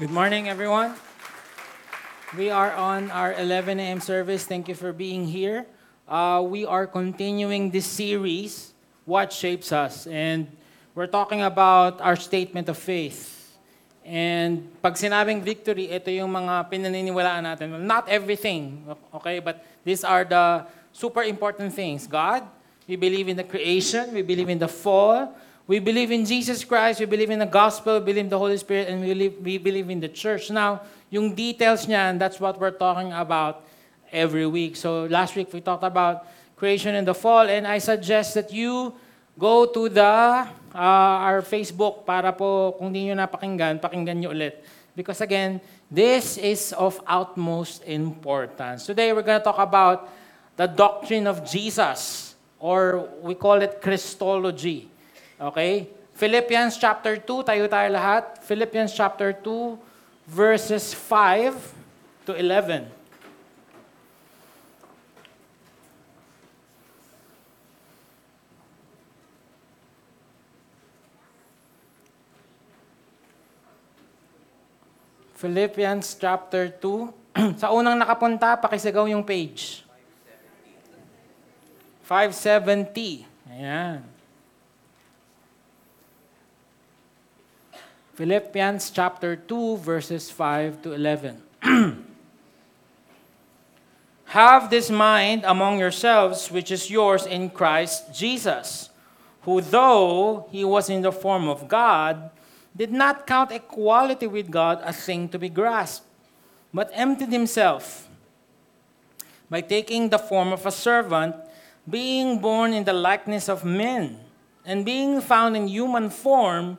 Good morning, everyone. We are on our 11 a.m. service. Thank you for being here. Uh, we are continuing this series, What Shapes Us? And we're talking about our statement of faith. And pag sinabing victory, ito yung mga pinaniniwalaan natin. Well, not everything, okay? But these are the super important things. God, we believe in the creation, we believe in the fall, we believe in Jesus Christ, we believe in the gospel, we believe in the Holy Spirit, and we believe, we believe in the church. Now, yung details niyan, that's what we're talking about every week. So last week we talked about creation and the fall, and I suggest that you go to the uh, our Facebook para po kung di nyo napakinggan, pakinggan nyo ulit. Because again, this is of utmost importance. Today we're going to talk about the doctrine of Jesus, or we call it Christology. Okay? Philippians chapter 2, tayo tayo lahat. Philippians chapter 2, verses 5 to 11. Philippians chapter 2. Sa unang nakapunta, pakisigaw yung page. 570. Ayan. Philippians chapter 2 verses 5 to 11. Have this mind among yourselves which is yours in Christ Jesus, who though he was in the form of God, did not count equality with God a thing to be grasped, but emptied himself by taking the form of a servant, being born in the likeness of men, and being found in human form,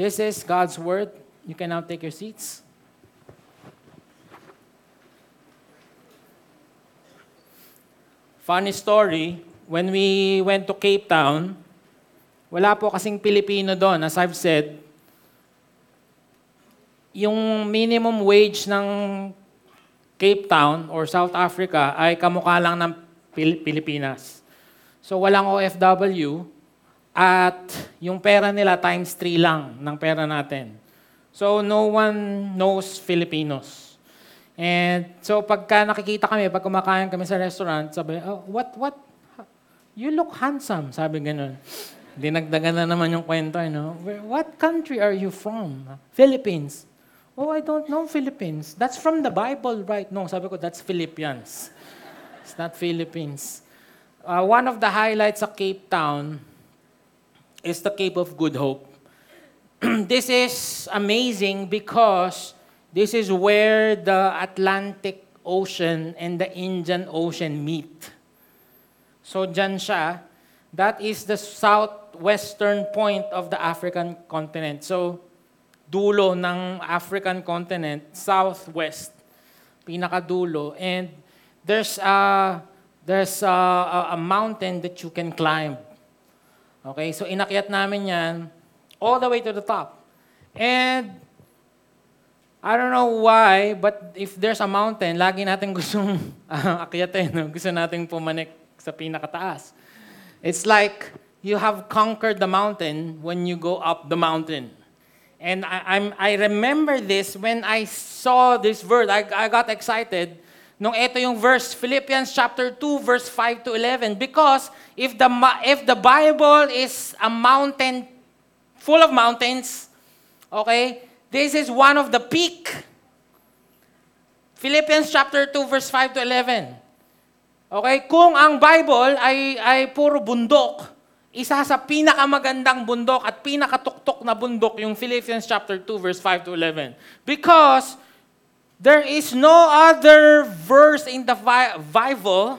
This is God's word. You can now take your seats. Funny story, when we went to Cape Town, wala po kasing Pilipino doon. As I've said, yung minimum wage ng Cape Town or South Africa ay kamukha lang ng Pil- Pilipinas. So walang OFW at yung pera nila times 3 lang ng pera natin. So no one knows Filipinos. And so pagka nakikita kami, pag kumakain kami sa restaurant, sabi, oh, what, what, you look handsome, sabi ganun. Dinagdagan na naman yung kwento, you know. What country are you from? Philippines. Oh, I don't know Philippines. That's from the Bible, right? No, sabi ko, that's Philippians. It's not Philippines. Uh, one of the highlights of Cape Town is the Cape of Good Hope. this is amazing because this is where the Atlantic Ocean and the Indian Ocean meet. So dyan siya. That is the southwestern point of the African continent. So, dulo ng African continent, southwest, pinakadulo. And there's a, there's a, a, a mountain that you can climb. Okay, so inakyat namin yan all the way to the top. And I don't know why, but if there's a mountain, lagi natin gustong uh, akyatin, no? gusto nating pumanik sa pinakataas. It's like you have conquered the mountain when you go up the mountain. And I, I'm, I remember this when I saw this verse. I, I got excited nung ito yung verse, Philippians chapter 2, verse 5 to 11. Because if the, if the Bible is a mountain full of mountains, okay, this is one of the peak. Philippians chapter 2, verse 5 to 11. Okay, kung ang Bible ay, ay puro bundok, isa sa pinakamagandang bundok at pinakatuktok na bundok yung Philippians chapter 2 verse 5 to 11. Because there is no other verse in the Bible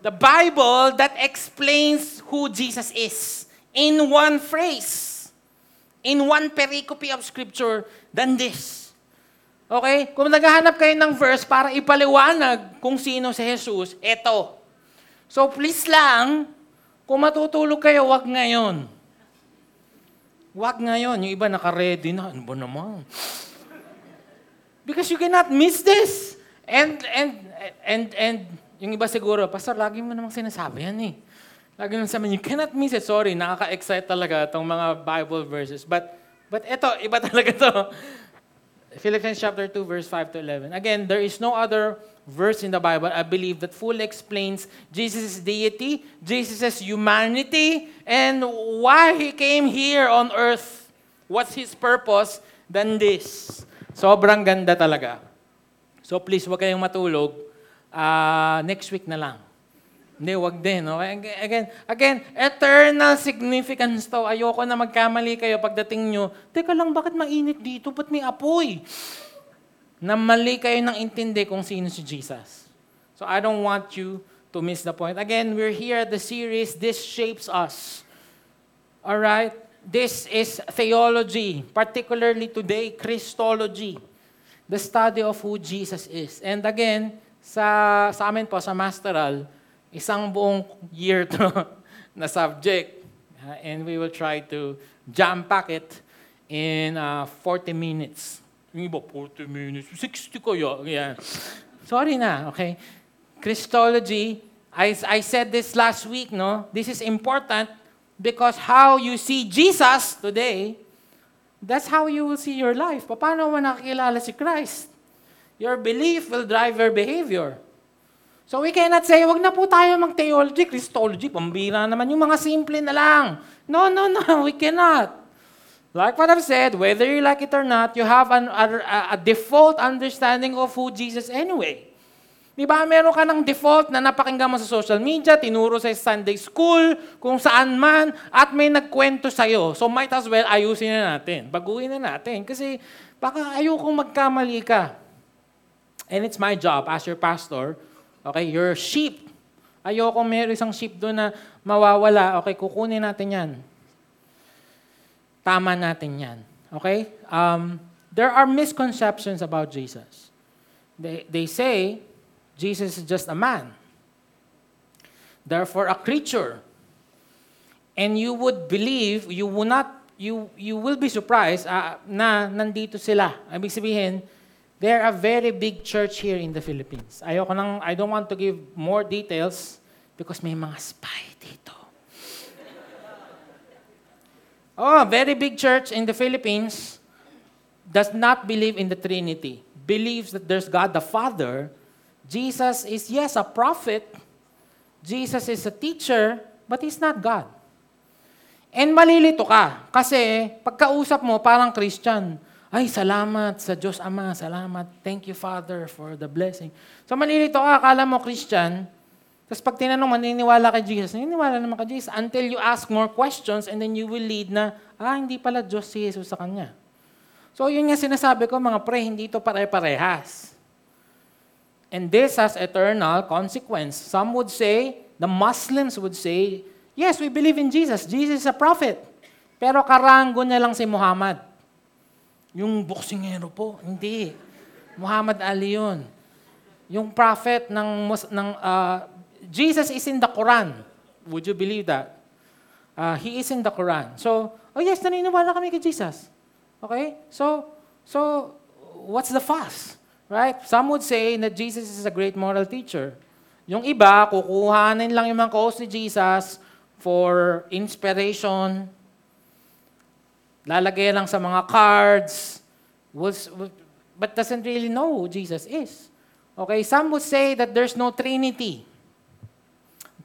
the Bible that explains who Jesus is in one phrase. in one pericope of Scripture than this. Okay? Kung naghahanap kayo ng verse para ipaliwanag kung sino si Jesus, eto. So please lang, kung matutulog kayo, wag ngayon. Wag ngayon. Yung iba naka-ready na. Ano ba naman? Because you cannot miss this. And, and, and, and, yung iba siguro, Pastor, lagi mo namang sinasabi yan eh. Lagi nang sabi, you cannot miss it. Sorry, nakaka-excite talaga itong mga Bible verses. But, but eto, iba talaga to. Philippians chapter 2, verse 5 to 11. Again, there is no other verse in the Bible, I believe, that fully explains Jesus' deity, Jesus' humanity, and why He came here on earth. What's His purpose than this? Sobrang ganda talaga. So please, huwag kayong matulog. Ah, next week na lang. Hindi, wag din. Okay? Again, again, eternal significance to. Ayoko na magkamali kayo pagdating nyo. Teka lang, bakit mainit dito? Ba't may apoy? Na mali kayo nang intindi kung sino si Jesus. So I don't want you to miss the point. Again, we're here at the series, This Shapes Us. All right? This is theology, particularly today, Christology. The study of who Jesus is. And again, sa, sa amin po, sa Masteral, isang buong year to na subject. Uh, and we will try to jam-pack it in uh, 40 minutes. Yung iba, 40 minutes. 60 kaya. Yeah. Sorry na, okay? Christology, I, I said this last week, no? This is important because how you see Jesus today, that's how you will see your life. Paano mo nakakilala si Christ? Your belief will drive your behavior. So we cannot say, wag na po tayo mag-theology, Christology, pambira naman, yung mga simple na lang. No, no, no, we cannot. Like what I've said, whether you like it or not, you have an, a, a default understanding of who Jesus anyway. Di ba, meron ka ng default na napakinggan mo sa social media, tinuro sa Sunday school, kung saan man, at may nagkwento sa'yo. So might as well ayusin na natin, baguhin na natin. Kasi baka ayokong magkamali ka. And it's my job as your pastor, okay, your sheep. Ayoko meron isang sheep doon na mawawala. Okay, kukunin natin yan. Tama natin yan. Okay? Um, there are misconceptions about Jesus. They, they say, Jesus is just a man. Therefore, a creature. And you would believe, you will not, you, you will be surprised uh, na nandito sila. Ibig sabihin, they're a very big church here in the Philippines. Ayoko nang, I don't want to give more details because may mga spy dito. Oh, very big church in the Philippines does not believe in the Trinity. Believes that there's God the Father. Jesus is, yes, a prophet. Jesus is a teacher, but he's not God. And malilito ka. Kasi pagkausap mo, parang Christian. Ay, salamat sa Diyos Ama. Salamat. Thank you, Father, for the blessing. So malilito ka, akala mo Christian. Tapos pag tinanong, maniniwala kay Jesus, naniniwala naman kay Jesus until you ask more questions and then you will lead na, ah, hindi pala Diyos si Jesus sa kanya. So yun nga sinasabi ko, mga pre, hindi ito pare-parehas. And this has eternal consequence. Some would say, the Muslims would say, yes, we believe in Jesus. Jesus is a prophet. Pero karango niya lang si Muhammad. Yung boksingero po, hindi. Muhammad Ali yun. Yung prophet ng, ng uh, Jesus is in the Quran. Would you believe that? Uh, he is in the Quran. So, oh yes, naniniwala kami kay Jesus. Okay? So, so what's the fuss? Right? Some would say that Jesus is a great moral teacher. Yung iba, kukuhanin lang yung mga quotes ni Jesus for inspiration. Lalagay lang sa mga cards. But doesn't really know who Jesus is. Okay? Some would say that there's no Trinity.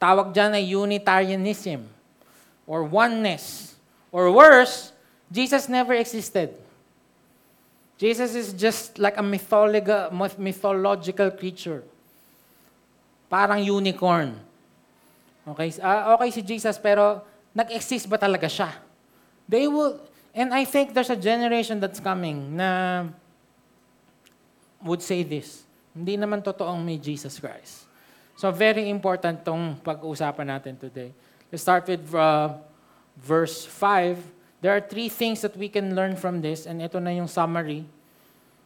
Tawag dyan ay Unitarianism or oneness. Or worse, Jesus never existed. Jesus is just like a mythological, mythological creature. Parang unicorn. Okay, uh, okay si Jesus pero nag-exist ba talaga siya? They will, and I think there's a generation that's coming na would say this. Hindi naman totoong may Jesus Christ. So very important tong pag-uusapan natin today. Let's start with uh, verse 5. There are three things that we can learn from this, and ito na yung summary.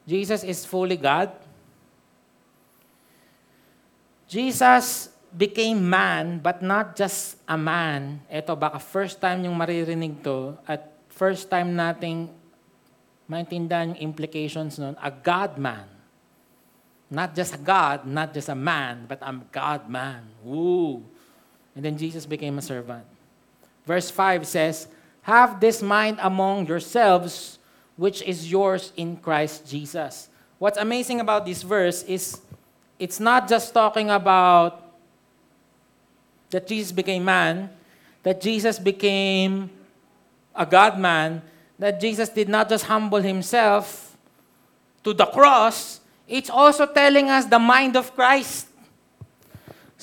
Jesus is fully God. Jesus became man, but not just a man. Ito, baka first time yung maririnig to, at first time nating maintindihan yung implications nun, a God-man. Not just a God, not just a man, but a God-man. Woo! And then Jesus became a servant. Verse 5 says, Have this mind among yourselves, which is yours in Christ Jesus. What's amazing about this verse is it's not just talking about that Jesus became man, that Jesus became a God man, that Jesus did not just humble himself to the cross, it's also telling us the mind of Christ.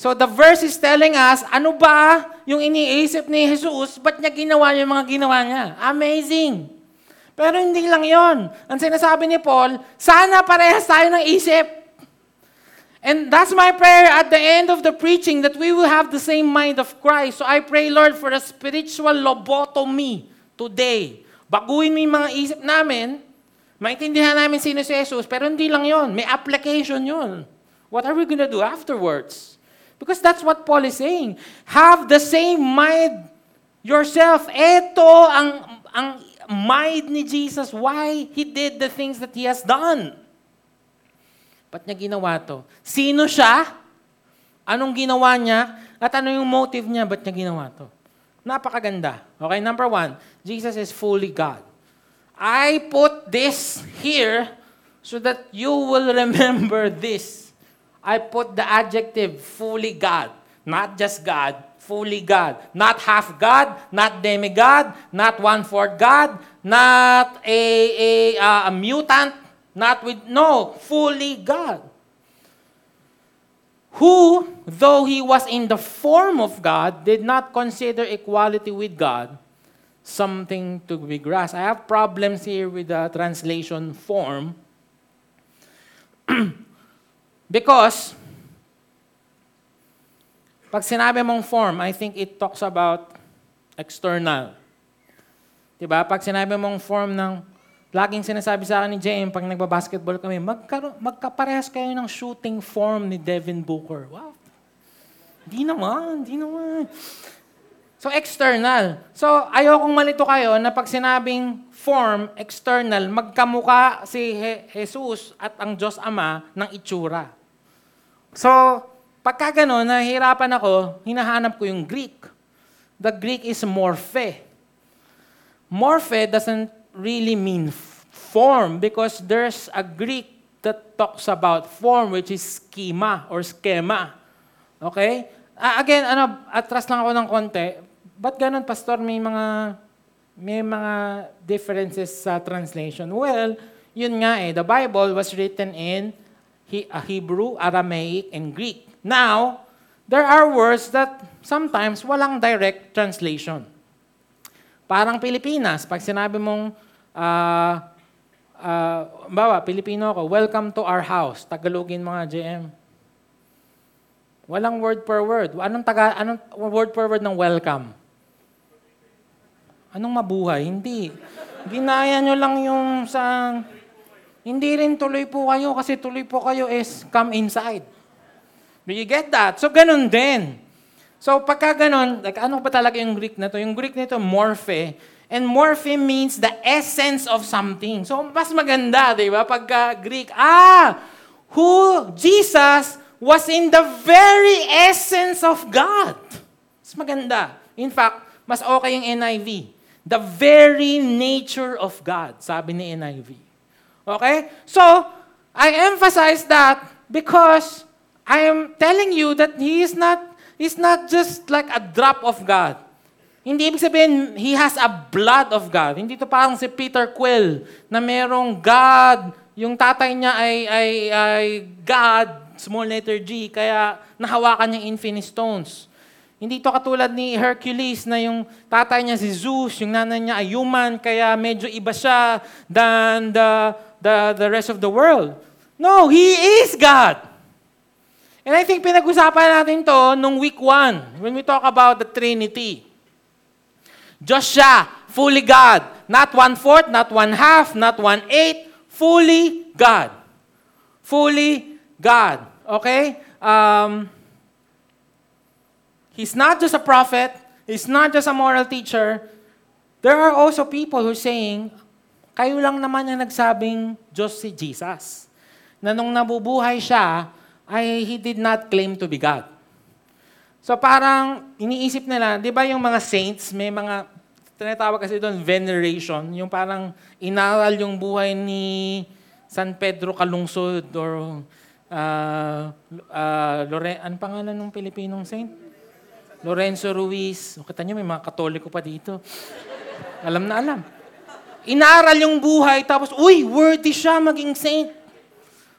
So the verse is telling us, ano ba yung iniisip ni Jesus, ba't niya ginawa yung mga ginawa niya? Amazing! Pero hindi lang yon. Ang sinasabi ni Paul, sana parehas tayo ng isip. And that's my prayer at the end of the preaching that we will have the same mind of Christ. So I pray, Lord, for a spiritual lobotomy today. Baguhin mo yung mga isip namin, maintindihan namin sino si Jesus, pero hindi lang yon. May application yon. What are we to do afterwards? Because that's what Paul is saying. Have the same mind yourself. Ito ang, ang mind ni Jesus. Why He did the things that He has done. Ba't niya ginawa to? Sino siya? Anong ginawa niya? At ano yung motive niya? Ba't niya ginawa to? Napakaganda. Okay, number one, Jesus is fully God. I put this here so that you will remember this. I put the adjective fully God. Not just God, fully God. Not half God, not demigod, not one-fourth God, not a, a, a mutant, Not with, no, fully God. Who, though he was in the form of God, did not consider equality with God something to be grasped. I have problems here with the translation form because pag sinabi mong form, I think it talks about external. Diba? Pag sinabi mong form ng Laging sinasabi sa akin ni JM pag nagbabasketball kami, magkaro- magkaparehas kayo ng shooting form ni Devin Booker. Wow. Di naman, di naman. So, external. So, ayokong malito kayo na pag sinabing form, external, magkamuka si Je- Jesus at ang Diyos Ama ng itsura. So, pagka gano'n, nahihirapan ako, hinahanap ko yung Greek. The Greek is morphe. Morphe doesn't really mean form because there's a Greek that talks about form which is schema or schema. Okay? Uh, again, ano, atras lang ako ng konti. Ba't ganun, Pastor? May mga may mga differences sa translation. Well, yun nga eh. The Bible was written in Hebrew, Aramaic, and Greek. Now, there are words that sometimes walang direct translation. Parang Pilipinas, pag sinabi mong, uh, uh, bawa, Pilipino ako, welcome to our house. Tagalogin mga GM. Walang word per word. Anong, taga, anong word per word ng welcome? Anong mabuhay? Hindi. Ginaya nyo lang yung sa... Hindi rin tuloy po kayo kasi tuloy po kayo is come inside. Do you get that? So, ganun din. So pagka ganun, like, ano ba talaga yung Greek na to? Yung Greek nito, morphe. And morphe means the essence of something. So mas maganda, di ba? Pagka Greek, ah, who, Jesus, was in the very essence of God. Mas maganda. In fact, mas okay yung NIV. The very nature of God, sabi ni NIV. Okay? So, I emphasize that because I am telling you that He is not He's not just like a drop of God. Hindi ibig sabihin, he has a blood of God. Hindi to parang si Peter Quill na merong God, yung tatay niya ay, ay, ay God, small letter G, kaya nahawakan niya infinite stones. Hindi to katulad ni Hercules na yung tatay niya si Zeus, yung nanay niya ay human, kaya medyo iba siya than the, the, the rest of the world. No, He is God. And I think pinag-usapan natin to nung week 1 when we talk about the Trinity. Diyos siya, fully God. Not one-fourth, not one-half, not one-eighth, fully God. Fully God. Okay? Um, he's not just a prophet. He's not just a moral teacher. There are also people who are saying, kayo lang naman yung nagsabing Diyos si Jesus. Na nung nabubuhay siya, ay he did not claim to be God. So parang iniisip nila, di ba yung mga saints, may mga, tinatawag kasi doon, veneration, yung parang inaral yung buhay ni San Pedro Calungsod or uh, uh, Lore, ano pangalan ng Pilipinong saint? Lorenzo Ruiz. O, kita nyo, may mga katoliko pa dito. alam na alam. Inaral yung buhay, tapos, uy, worthy siya maging saint.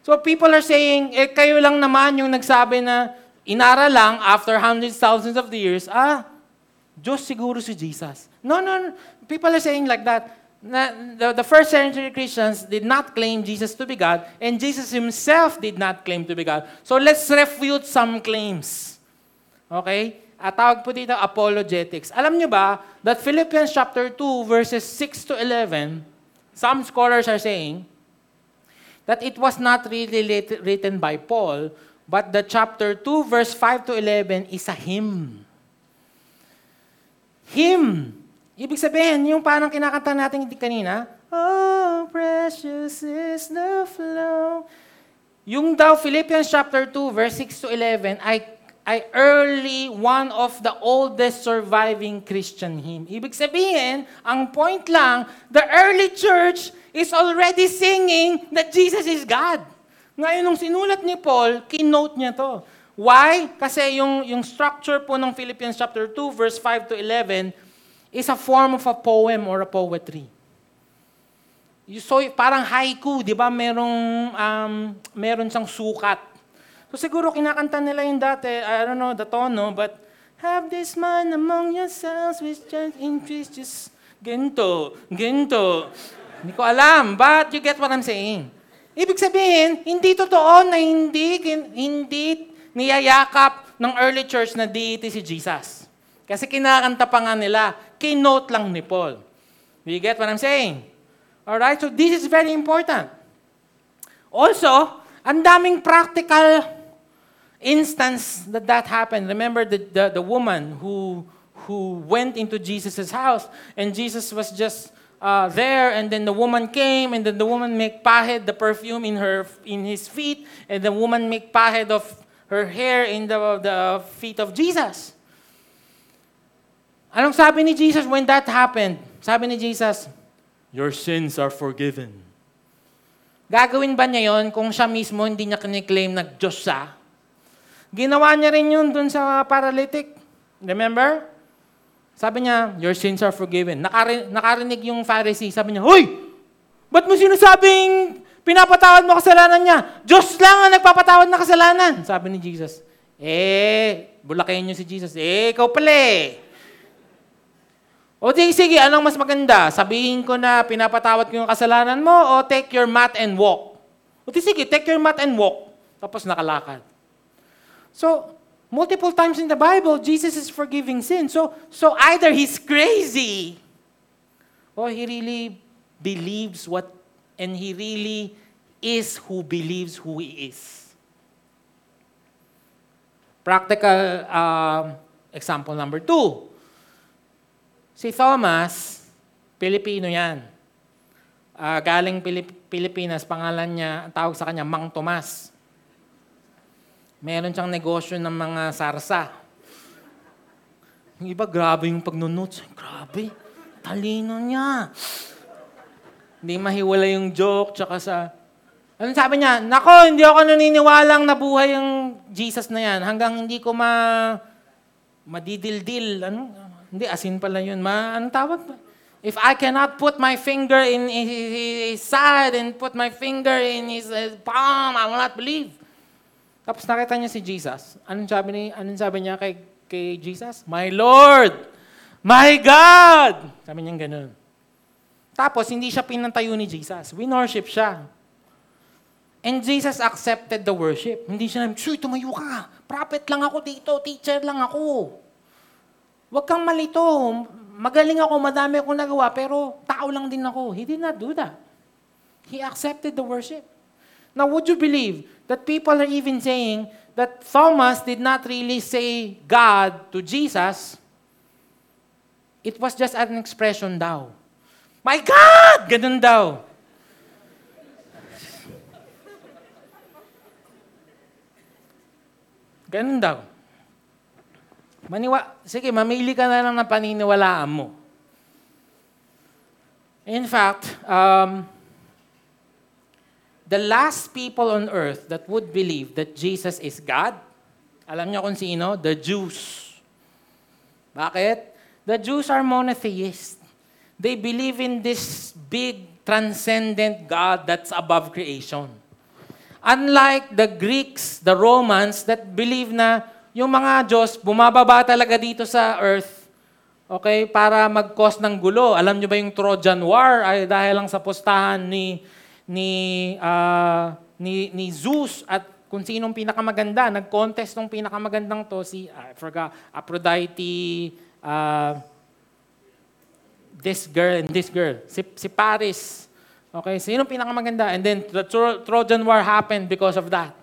So people are saying, eh, kayo lang naman yung nagsabi na inaral lang after hundreds, thousands of years, ah, Diyos siguro si Jesus. No, no, no. People are saying like that. Na, the, the first century Christians did not claim Jesus to be God, and Jesus himself did not claim to be God. So let's refute some claims. Okay? At tawag po dito apologetics. Alam niyo ba that Philippians chapter 2 verses 6 to 11, some scholars are saying that it was not really written by Paul, but the chapter 2 verse 5 to 11 is a hymn. Hymn. Ibig sabihin, yung parang kinakanta natin kanina, Oh, precious is the flow. Yung daw Philippians chapter 2 verse 6 to 11 ay ay early one of the oldest surviving Christian hymn. Ibig sabihin, ang point lang, the early church is already singing that Jesus is God. Ngayon, nung sinulat ni Paul, kinote niya to. Why? Kasi yung, yung structure po ng Philippians chapter 2, verse 5 to 11, is a form of a poem or a poetry. So, parang haiku, di ba? Merong, um, meron siyang sukat. So siguro kinakanta nila yung dati, I don't know the tono, but have this man among yourselves which just increase just ginto, ginto. Hindi ko alam, but you get what I'm saying. Ibig sabihin, hindi totoo na hindi, hindi niyayakap ng early church na deity si Jesus. Kasi kinakanta pa nga nila, kinote lang ni Paul. Do you get what I'm saying? Alright, so this is very important. Also, ang daming practical instance that that happened. Remember the, the, the woman who, who went into Jesus' house and Jesus was just uh, there and then the woman came and then the woman make pahed the perfume in her in his feet and the woman make pahed of her hair in the, the feet of Jesus. Anong sabi ni Jesus when that happened? Sabi ni Jesus, Your sins are forgiven. Gagawin ba niya yon kung siya mismo hindi niya kiniklaim na Diyos siya? Ginawa niya rin yun dun sa paralytic. Remember? Sabi niya, your sins are forgiven. Nakari- nakarinig yung Pharisee. Sabi niya, Hoy! Ba't mo sinasabing pinapatawad mo kasalanan niya? Diyos lang ang nagpapatawad na kasalanan. Sabi ni Jesus. Eh, bulakayin niyo si Jesus. Eh, ikaw pala eh. O sige, sige, anong mas maganda? Sabihin ko na pinapatawad ko yung kasalanan mo o take your mat and walk? O di sige, take your mat and walk. Tapos nakalakad. So, multiple times in the Bible, Jesus is forgiving sin. So, so either he's crazy or he really believes what, and he really is who believes who he is. Practical um, example number two. Si Thomas, Pilipino yan. Ah, galing Pilip- Pilipinas, pangalan niya, tawag sa kanya, Mang Tomas. Meron siyang negosyo ng mga sarsa. Yung iba, grabe yung pagnunotes. Grabe, talino niya. Hindi mahiwala yung joke, tsaka sa... Ano sabi niya? Nako, hindi ako naniniwalang nabuhay yung Jesus na yan hanggang hindi ko ma... madidildil. Ano? Hindi, asin pala yun. Ma, anong tawag? If I cannot put my finger in his side and put my finger in his palm, I will not believe. Tapos nakita niya si Jesus. Anong sabi, ni, anong sabi niya kay, kay Jesus? My Lord! My God! Sabi niya ganun. Tapos hindi siya pinantayo ni Jesus. Winorship siya. And Jesus accepted the worship. Hindi siya namin, Suy, tumayo ka. Prophet lang ako dito. Teacher lang ako. Huwag kang malito. magaling ako, madami akong nagawa, pero tao lang din ako. He did not do that. He accepted the worship. Now, would you believe that people are even saying that Thomas did not really say God to Jesus? It was just an expression daw. My God! Ganun daw. Ganun daw. Maniwa, sige, mamili ka na lang ng paniniwalaan mo. In fact, um, the last people on earth that would believe that Jesus is God, alam niyo kung sino? The Jews. Bakit? The Jews are monotheists. They believe in this big, transcendent God that's above creation. Unlike the Greeks, the Romans, that believe na yung mga Diyos bumababa talaga dito sa earth, okay, para mag-cause ng gulo. Alam niyo ba yung Trojan War ay dahil lang sa pustahan ni ni ah, ni, ni Zeus at kung sinong pinakamaganda, nag-contest ng pinakamagandang to si I forgot Aphrodite ah, this girl and this girl, si, si Paris. Okay, sino pinakamaganda? And then the Tro- Trojan War happened because of that.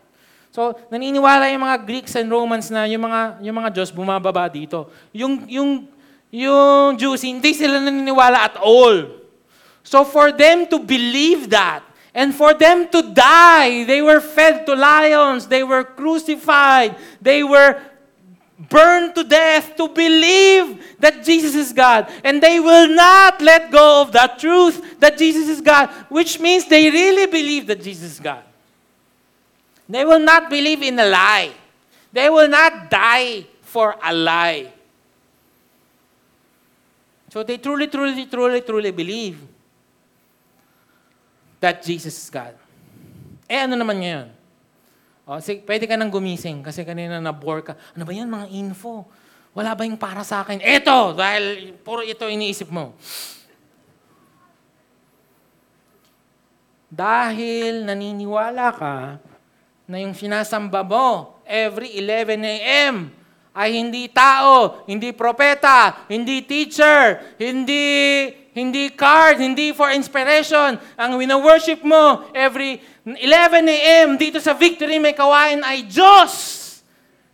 So, naniniwala yung mga Greeks and Romans na yung mga yung mga Diyos bumababa dito. Yung yung yung Jews hindi sila naniniwala at all. So for them to believe that and for them to die, they were fed to lions, they were crucified, they were burned to death to believe that Jesus is God. And they will not let go of that truth that Jesus is God, which means they really believe that Jesus is God. They will not believe in a lie. They will not die for a lie. So they truly, truly, truly, truly believe that Jesus is God. Eh ano naman ngayon? O, sige, pwede ka nang gumising kasi kanina na-bore ka. Ano ba yan, mga info? Wala ba yung para sa akin? Eto! Dahil puro ito iniisip mo. Dahil naniniwala ka na yung sinasamba mo every 11 a.m. ay hindi tao, hindi propeta, hindi teacher, hindi hindi card, hindi for inspiration. Ang wina-worship mo every 11 a.m. dito sa Victory May Kawain ay Diyos.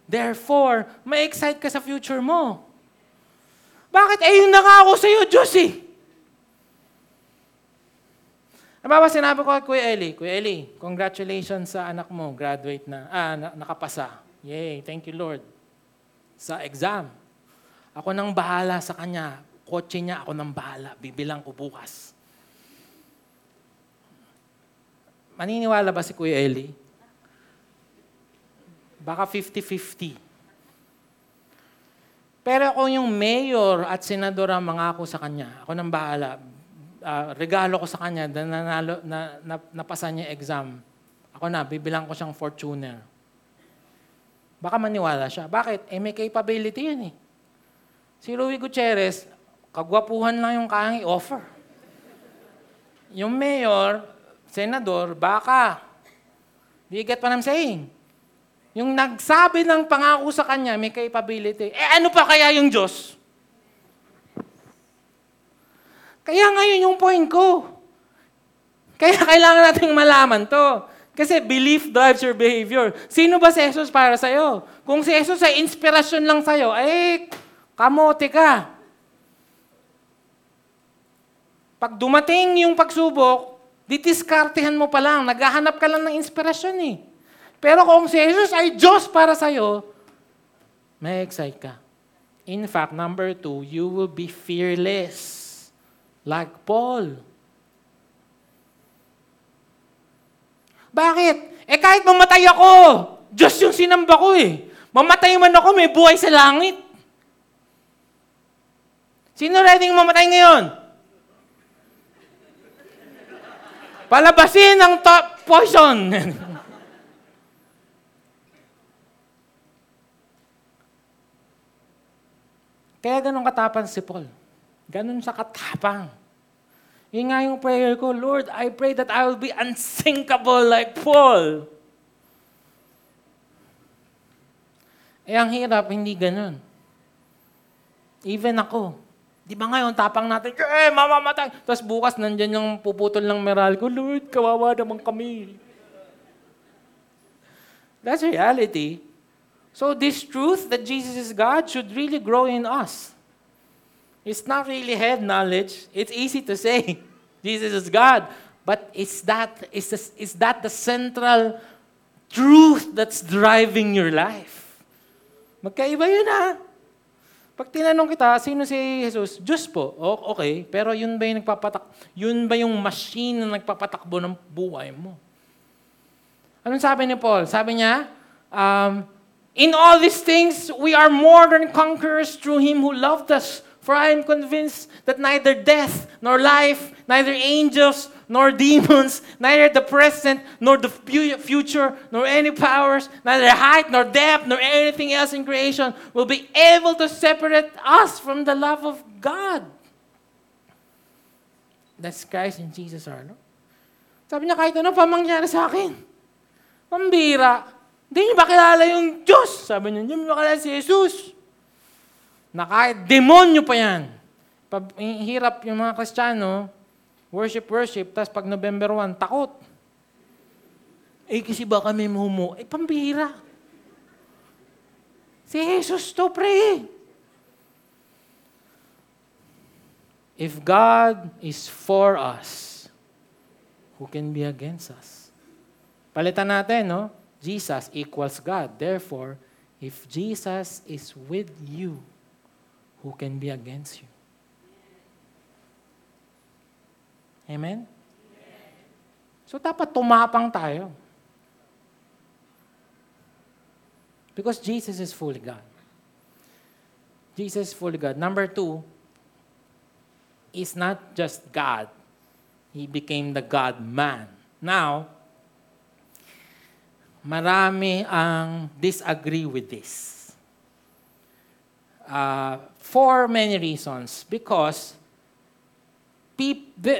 Therefore, may excite ka sa future mo. Bakit? Eh, yung nangako sa'yo, Diyos eh. Halimbawa, sinabi ko kay Kuya Eli, Kuya Eli, congratulations sa anak mo, graduate na, ah, na- nakapasa. Yay, thank you Lord. Sa exam. Ako nang bahala sa kanya. Kotse niya, ako nang bahala. Bibilang ko bukas. Maniniwala ba si Kuya Eli? Baka 50-50. Pero kung yung mayor at senador ang mangako sa kanya, ako nang bahala, ah, regalo ko sa kanya, na, nanalo, na, na, napasa niya exam, ako na, bibilang ko siyang Fortuner. Baka maniwala siya. Bakit? Eh, may capability yan eh. Si Louis Gutierrez, kagwapuhan lang yung kayang i-offer. Yung mayor, senador, baka. Do you get what I'm saying? Yung nagsabi ng pangako sa kanya, may capability. Eh ano pa kaya yung Diyos? Kaya ngayon yung point ko. Kaya kailangan nating malaman to. Kasi belief drives your behavior. Sino ba si Jesus para sa'yo? Kung si Jesus ay inspirasyon lang sa'yo, eh, kamote ka. Pag dumating yung pagsubok, ditiskartehan mo pa lang. Naghahanap ka lang ng inspirasyon eh. Pero kung si Jesus ay Diyos para sa'yo, may excite ka. In fact, number two, you will be fearless. Like Paul. Bakit? Eh kahit mamatay ako, Diyos yung sinamba ko eh. Mamatay man ako, may buhay sa langit. Sino ready mamatay ngayon? Palabasin ang top poison. Kaya ganun katapang si Paul. Ganun sa katapang. Yun nga yung prayer ko, Lord, I pray that I will be unsinkable like Paul. Eh, ang hirap, hindi ganun. Even ako, Di ba ngayon, tapang natin, eh, mamamatay. Tapos bukas, nandyan yung puputol ng meral ko, Lord, kawawa naman kami. That's reality. So this truth that Jesus is God should really grow in us. It's not really head knowledge. It's easy to say Jesus is God. But is that, is, this, is that the central truth that's driving your life? Magkaiba yun ah. Pag tinanong kita, sino si Jesus? Diyos po. O, okay, pero yun ba yung nagpapatak, yun ba yung machine na nagpapatakbo ng buhay mo? Anong sabi ni Paul? Sabi niya, um, In all these things, we are more than conquerors through Him who loved us. For I am convinced that neither death, nor life, neither angels, nor demons, neither the present, nor the future, nor any powers, neither height, nor depth, nor anything else in creation will be able to separate us from the love of God. That's Christ and Jesus are, no? Sabi niya, kahit ano pa mangyari sa akin. Pambira. Hindi niyo ba kilala yung Diyos? Sabi niya, hindi niyo ba kilala si Jesus? na kahit demonyo pa yan. Pag hirap yung mga Kristiyano, worship, worship, tapos pag November 1, takot. Eh, kasi ba kami mumu? Eh, pambira. Si Jesus to, pray. If God is for us, who can be against us? Palitan natin, no? Jesus equals God. Therefore, if Jesus is with you, who can be against you. Amen? So dapat tumapang tayo. Because Jesus is fully God. Jesus is fully God. Number two, is not just God. He became the God-man. Now, marami ang disagree with this. Uh, for many reasons. Because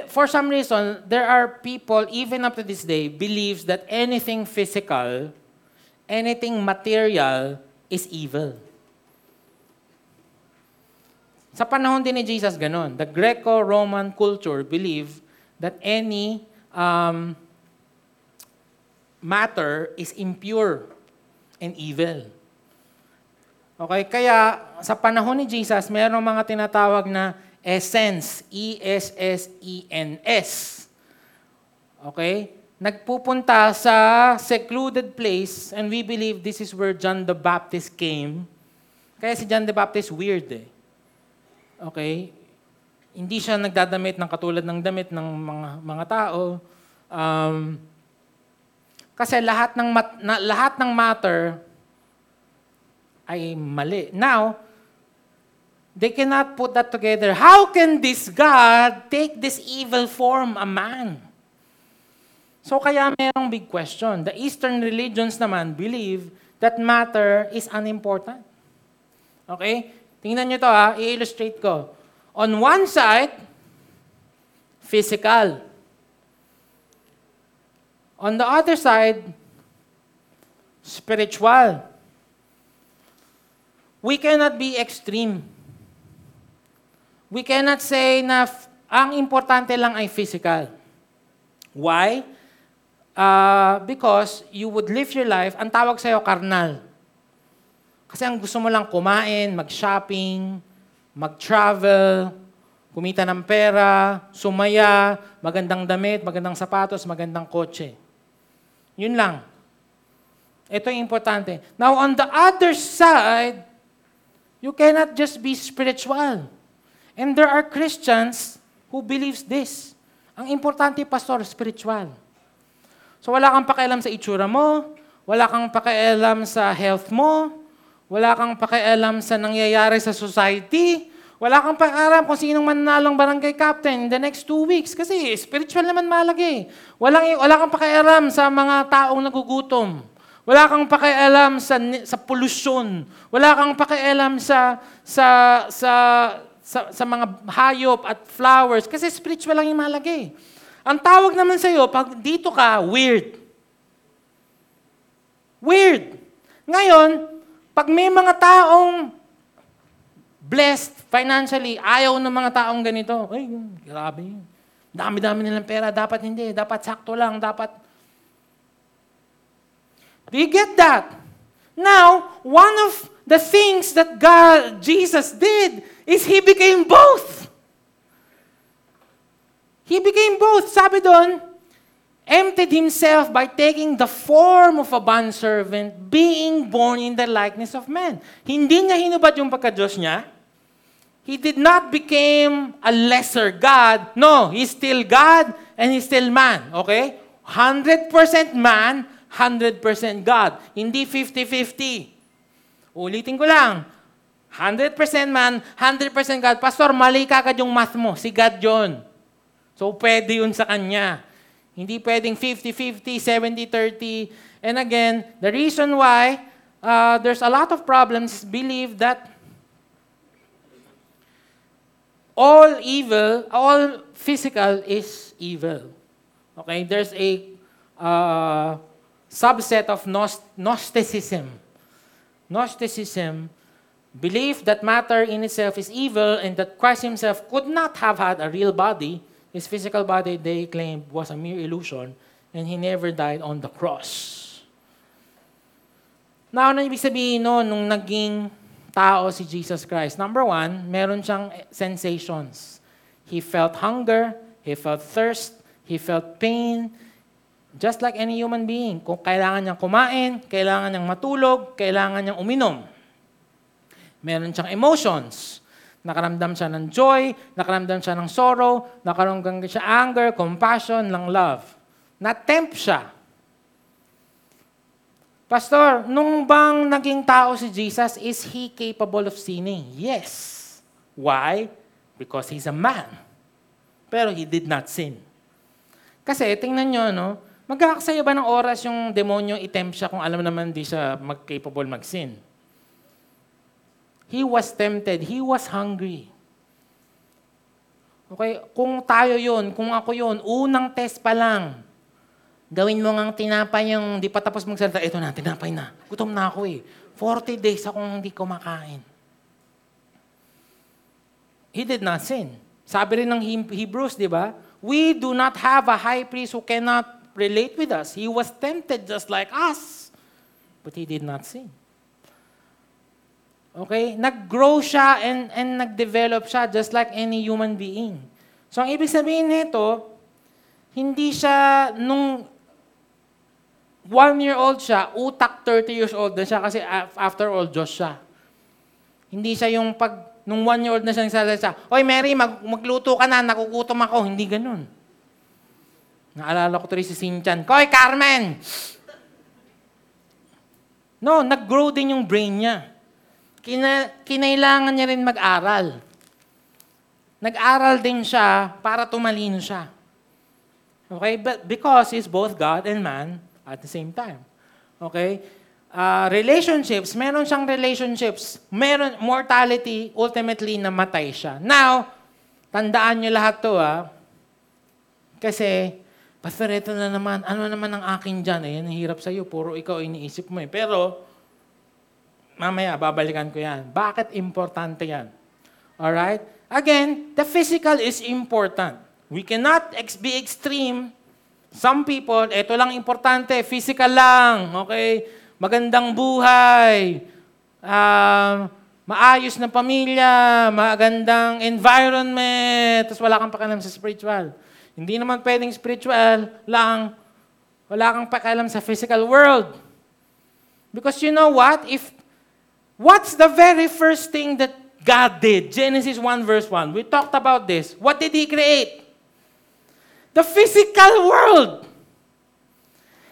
for some reason, there are people, even up to this day, believes that anything physical, anything material is evil. Sa panahon din ni Jesus, ganun. The Greco-Roman culture believed that any um, matter is impure and evil. Okay, kaya sa panahon ni Jesus, mayroong mga tinatawag na essence, E-S-S-E-N-S. Okay? Nagpupunta sa secluded place and we believe this is where John the Baptist came. Kaya si John the Baptist weird eh. Okay? Hindi siya nagdadamit ng katulad ng damit ng mga mga tao. Um, kasi lahat ng mat, na, lahat ng matter ay mali. Now, they cannot put that together. How can this God take this evil form, a man? So kaya mayroong big question. The Eastern religions naman believe that matter is unimportant. Okay? Tingnan nyo to ha, i-illustrate ko. On one side, physical. On the other side, spiritual. We cannot be extreme. We cannot say na ang importante lang ay physical. Why? Uh, because you would live your life, ang tawag sa'yo, karnal. Kasi ang gusto mo lang kumain, mag-shopping, mag-travel, kumita ng pera, sumaya, magandang damit, magandang sapatos, magandang kotse. Yun lang. Ito yung importante. Now, on the other side, You cannot just be spiritual. And there are Christians who believes this. Ang importante, pastor, spiritual. So wala kang pakialam sa itsura mo, wala kang pakialam sa health mo, wala kang pakialam sa nangyayari sa society, wala kang pakialam kung sinong mananalong barangay captain in the next two weeks. Kasi spiritual naman malagi. Walang, wala kang pakialam sa mga taong nagugutom. Wala kang pakialam sa sa polusyon. Wala kang pakialam sa sa sa sa, sa mga hayop at flowers kasi spiritual lang yung malagay. Ang tawag naman sa iyo pag dito ka, weird. Weird. Ngayon, pag may mga taong blessed financially. Ayaw ng mga taong ganito. Ay, grabe. Dami-dami nilang pera. Dapat hindi. Dapat sakto lang. Dapat... Do you get that? Now, one of the things that God, Jesus did is He became both. He became both. Sabi doon, emptied himself by taking the form of a bondservant, being born in the likeness of man. Hindi niya hinubad yung pagka-Diyos niya. He did not become a lesser God. No, he's still God and he's still man. Okay? 100% man, 100% God. Hindi 50-50. Ulitin ko lang. 100% man, 100% God. Pastor, mali ka agad yung math mo. Si God yun. So, pwede yun sa kanya. Hindi pwedeng 50-50, 70-30. And again, the reason why uh, there's a lot of problems believe that all evil, all physical is evil. Okay, there's a uh, subset of gnost- Gnosticism. Gnosticism belief that matter in itself is evil and that Christ himself could not have had a real body. His physical body, they claimed, was a mere illusion and he never died on the cross. Now, ano ibig sabihin no, nung naging tao si Jesus Christ? Number one, meron siyang sensations. He felt hunger, he felt thirst, he felt pain, just like any human being. Kung kailangan niyang kumain, kailangan niyang matulog, kailangan niyang uminom. Meron siyang emotions. Nakaramdam siya ng joy, nakaramdam siya ng sorrow, nakaramdam siya anger, compassion, ng love. Na-tempt siya. Pastor, nung bang naging tao si Jesus, is He capable of sinning? Yes. Why? Because He's a man. Pero He did not sin. Kasi, tingnan nyo, no? Magkakasaya ba ng oras yung demonyo itempt siya kung alam naman di siya mag-capable mag-sin? He was tempted. He was hungry. Okay? Kung tayo yon, kung ako yon, unang test pa lang, gawin mo ngang tinapay yung di pa tapos magsalita, ito na, tinapay na. Gutom na ako eh. 40 days akong hindi kumakain. He did not sin. Sabi rin ng Hebrews, di ba? We do not have a high priest who cannot relate with us. He was tempted just like us, but he did not sin. Okay? Nag-grow siya and, and nag-develop siya just like any human being. So, ang ibig sabihin nito, hindi siya, nung one year old siya, utak 30 years old na siya kasi after all, Diyos siya. Hindi siya yung pag, nung one year old na siya nagsasalita, Oy Mary, mag, magluto ka na, nakukutom ako. Hindi ganun. Naalala ko tuloy si Sinchan, Koy, Carmen! No, nag-grow din yung brain niya kina, kinailangan niya rin mag-aral. Nag-aral din siya para tumalino siya. Okay? But because he's both God and man at the same time. Okay? Uh, relationships, meron siyang relationships. Meron mortality, ultimately namatay siya. Now, tandaan niyo lahat to ah. Kasi, Pastor, ito na naman, ano naman ang akin dyan? Eh, hirap sa'yo, puro ikaw iniisip mo eh. Pero, Mamaya, babalikan ko yan. Bakit importante yan? Alright? Again, the physical is important. We cannot ex- be extreme. Some people, ito lang importante, physical lang. Okay? Magandang buhay. Um, maayos na pamilya, magandang environment, tapos wala kang pakialam sa spiritual. Hindi naman pwedeng spiritual lang, wala kang pakialam sa physical world. Because you know what? If What's the very first thing that God did? Genesis 1 verse 1. We talked about this. What did He create? The physical world.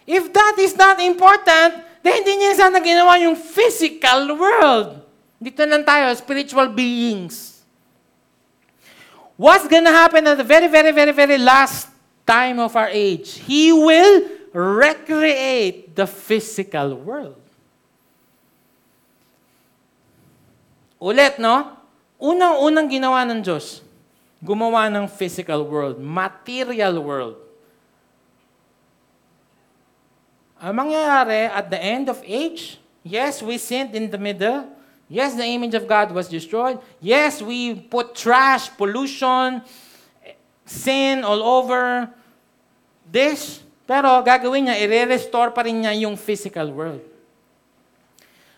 If that is not important, then hindi niya sana ginawa yung physical world. Dito lang tayo, spiritual beings. What's gonna happen at the very, very, very, very last time of our age? He will recreate the physical world. Ulit, no? Unang-unang ginawa ng Diyos, gumawa ng physical world, material world. Ang mangyayari at the end of age, yes, we sinned in the middle. Yes, the image of God was destroyed. Yes, we put trash, pollution, sin all over this. Pero gagawin niya, i-restore pa rin niya yung physical world.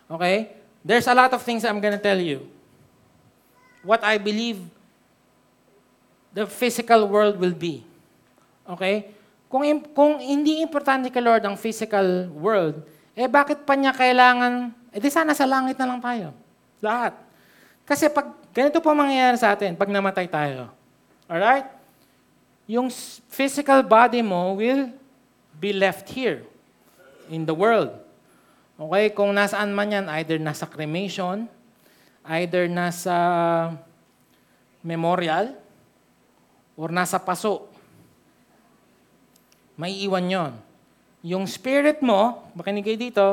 Okay? There's a lot of things I'm gonna tell you. What I believe the physical world will be. Okay? Kung, kung hindi importante kay Lord ang physical world, eh bakit pa niya kailangan, eh di sana sa langit na lang tayo. Lahat. Kasi pag ganito po mangyayari sa atin, pag namatay tayo. Alright? Yung physical body mo will be left here in the world. Okay? Kung nasaan man yan, either nasa cremation, either nasa memorial, or nasa paso. May iwan yon. Yung spirit mo, makinig kayo dito,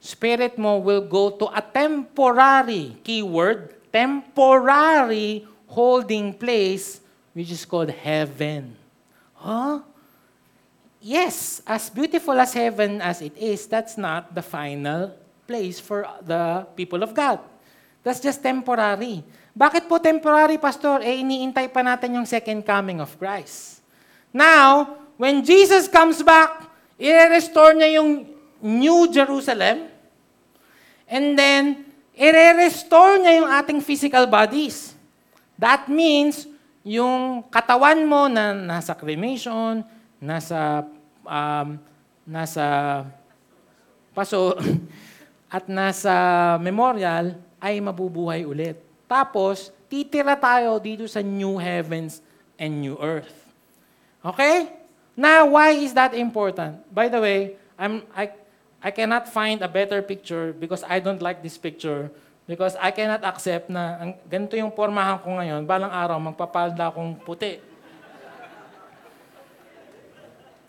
spirit mo will go to a temporary, keyword, temporary holding place, which is called heaven. Huh? Yes, as beautiful as heaven as it is, that's not the final place for the people of God. That's just temporary. Bakit po temporary, Pastor? Eh, iniintay pa natin yung second coming of Christ. Now, when Jesus comes back, i-restore niya yung New Jerusalem, and then, i-restore niya yung ating physical bodies. That means, yung katawan mo na nasa cremation, nasa, um, nasa paso, at nasa memorial, ay mabubuhay ulit. Tapos, titira tayo dito sa new heavens and new earth. Okay? Now, why is that important? By the way, I'm, I, I cannot find a better picture because I don't like this picture because I cannot accept na ang, ganito yung pormahan ko ngayon, balang araw magpapalda akong puti.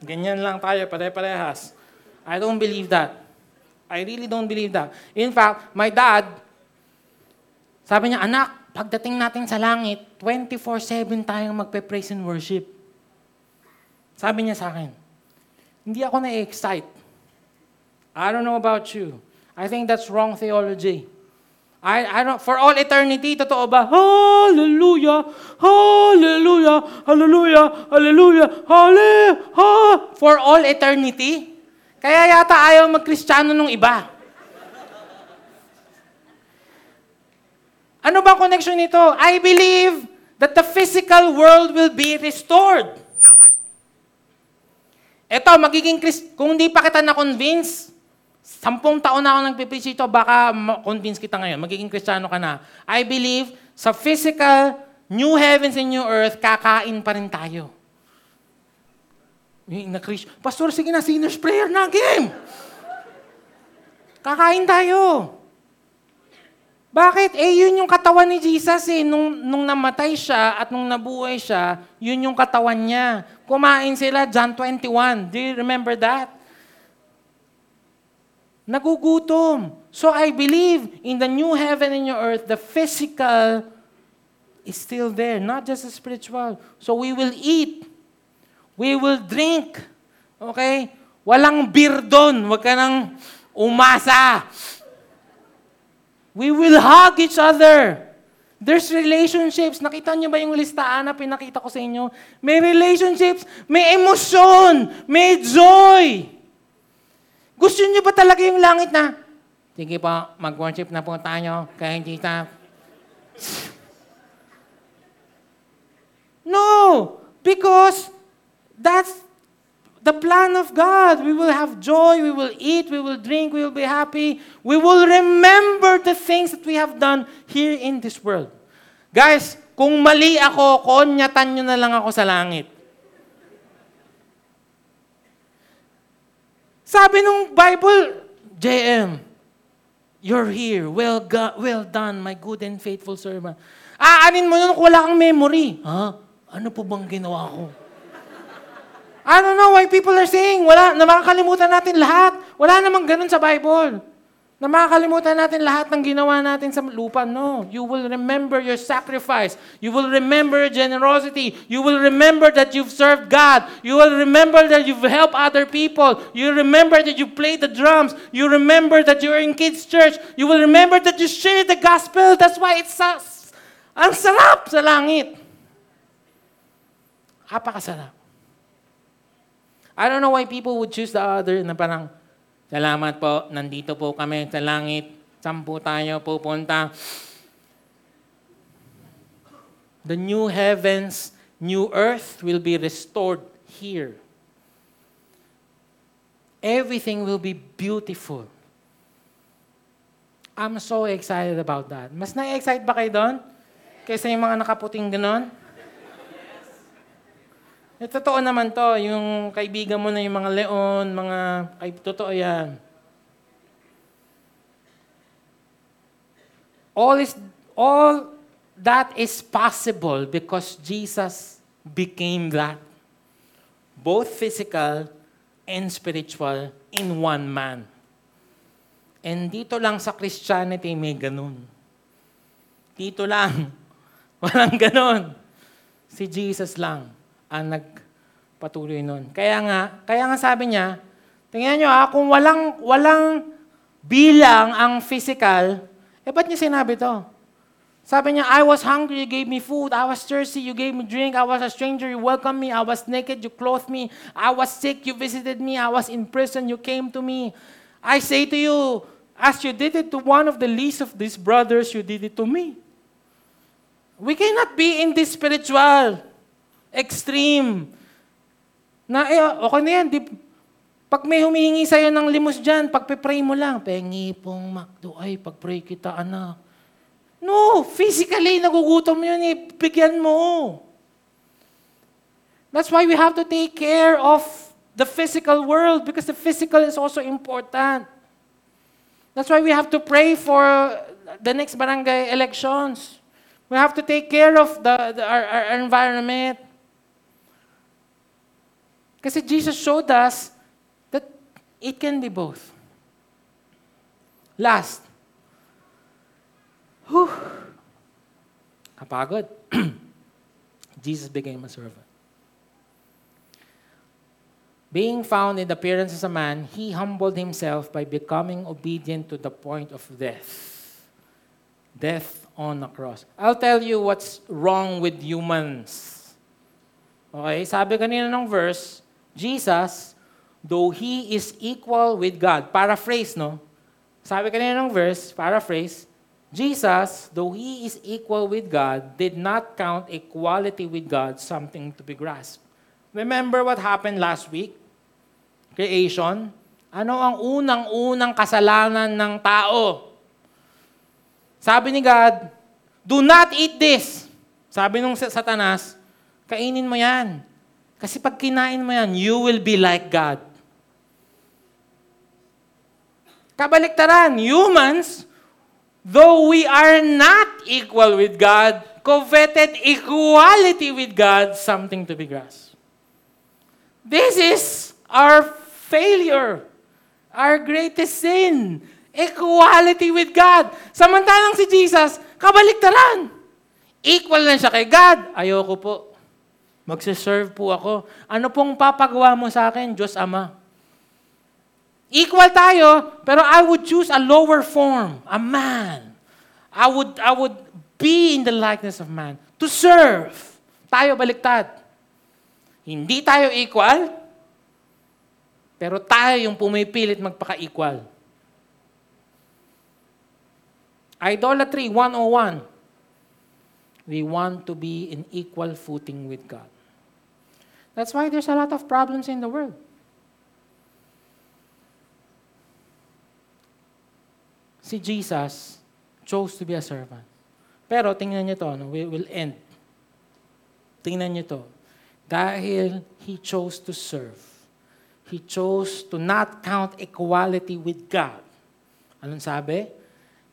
Ganyan lang tayo, pare-parehas. I don't believe that. I really don't believe that. In fact, my dad, sabi niya, anak, pagdating natin sa langit, 24-7 tayong magpe-praise and worship. Sabi niya sa akin, hindi ako na-excite. I don't know about you. I think that's wrong theology. I, I don't, for all eternity, totoo ba? Hallelujah! Hallelujah! Hallelujah! Hallelujah! Hallelujah! For all eternity? Kaya yata ayaw mag-Kristiyano nung iba. Ano bang connection nito? I believe that the physical world will be restored. Eto, magiging kung hindi pa kita na-convince, sampung taon na ako nagpipreach ito, baka ma-convince kita ngayon, magiging kristyano ka na. I believe sa physical, new heavens and new earth, kakain pa rin tayo. Na Pastor, sige na, sinner's prayer na, game! Kakain tayo. Bakit? Eh, yun yung katawan ni Jesus eh. Nung, nung namatay siya at nung nabuhay siya, yun yung katawan niya. Kumain sila, John 21. Do you remember that? Nagugutom. So I believe in the new heaven and new earth, the physical is still there, not just the spiritual. So we will eat. We will drink. Okay? Walang beer doon. Huwag ka nang umasa. We will hug each other. There's relationships. Nakita niyo ba yung listahan na pinakita ko sa inyo? May relationships, may emosyon, may joy. Gusto niyo ba talaga yung langit na, sige po, mag-worship na po tayo kay Jesus. No! Because that's the plan of God. We will have joy, we will eat, we will drink, we will be happy. We will remember the things that we have done here in this world. Guys, kung mali ako, konyatan nyo na lang ako sa langit. Sabi nung Bible, JM, you're here. Well, go- well done, my good and faithful servant. Aanin mo nun kung wala kang memory. Ha? Ano po bang ginawa ko? I don't know why people are saying, wala, na makakalimutan natin lahat. Wala namang ganun sa Bible. Na makakalimutan natin lahat ng ginawa natin sa lupa. No. You will remember your sacrifice. You will remember your generosity. You will remember that you've served God. You will remember that you've helped other people. You remember that you played the drums. You remember that you're in kids' church. You will remember that you shared the gospel. That's why it's us. Ang sarap sa langit. Kapakasarap. I don't know why people would choose the other na parang, Salamat po, nandito po kami sa langit. Saan po tayo pupunta? The new heavens, new earth will be restored here. Everything will be beautiful. I'm so excited about that. Mas na-excite ba kayo doon? Kaysa yung mga nakaputing ganon? Eh, totoo naman to, yung kaibigan mo na yung mga leon, mga, kay, totoo yan. All is, all that is possible because Jesus became that. Both physical and spiritual in one man. And dito lang sa Christianity may ganun. Dito lang. Walang ganun. Si Jesus lang ang nagpatuloy nun. Kaya nga, kaya nga sabi niya, tingnan nyo ah, kung walang, walang bilang ang physical, eh ba't niya sinabi to? Sabi niya, I was hungry, you gave me food. I was thirsty, you gave me drink. I was a stranger, you welcomed me. I was naked, you clothed me. I was sick, you visited me. I was in prison, you came to me. I say to you, as you did it to one of the least of these brothers, you did it to me. We cannot be in this spiritual Extreme. Na, eh, okay na yan. Di, pag may humihingi sa'yo ng limos dyan, pagpe-pray mo lang, pengi pong makdo, ay, pag-pray kita, anak. No, physically, nagugutom yun eh. Bigyan mo. That's why we have to take care of the physical world because the physical is also important. That's why we have to pray for the next barangay elections. We have to take care of the, the our, our environment. Kasi Jesus showed us that it can be both. Last. Whew. Kapagod. Jesus became a servant. Being found in the appearance as a man, he humbled himself by becoming obedient to the point of death. Death on a cross. I'll tell you what's wrong with humans. Okay, sabi kanina ng verse, Jesus, though He is equal with God. Paraphrase, no? Sabi kanina ng verse, paraphrase, Jesus, though He is equal with God, did not count equality with God something to be grasped. Remember what happened last week? Creation. Ano ang unang-unang kasalanan ng tao? Sabi ni God, do not eat this. Sabi nung satanas, kainin mo yan. Kasi pag kinain mo yan, you will be like God. Kabaliktaran, humans, though we are not equal with God, coveted equality with God, something to be grasped. This is our failure, our greatest sin. Equality with God. Samantalang si Jesus, kabaliktaran. Equal na siya kay God. Ayoko po. Magsiserve po ako. Ano pong papagawa mo sa akin, Diyos Ama? Equal tayo, pero I would choose a lower form, a man. I would, I would be in the likeness of man to serve. Tayo baliktad. Hindi tayo equal, pero tayo yung pumipilit magpaka-equal. Idolatry 101. We want to be in equal footing with God. That's why there's a lot of problems in the world. Si Jesus chose to be a servant. Pero tingnan niyo to, no? we will end. Tingnan niyo to. Dahil He chose to serve. He chose to not count equality with God. Anong sabi?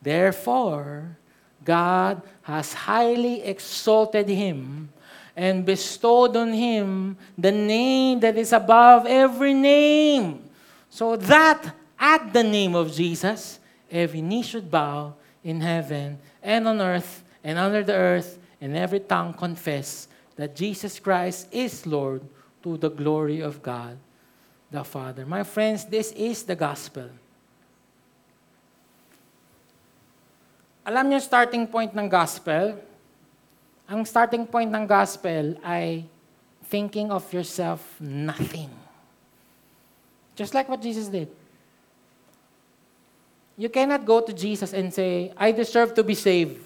Therefore, God has highly exalted Him and bestowed on him the name that is above every name. So that at the name of Jesus, every knee should bow in heaven and on earth and under the earth, and every tongue confess that Jesus Christ is Lord to the glory of God the Father. My friends, this is the gospel. Alam niyo starting point ng gospel? Ang starting point ng gospel ay thinking of yourself nothing. Just like what Jesus did. You cannot go to Jesus and say, I deserve to be saved.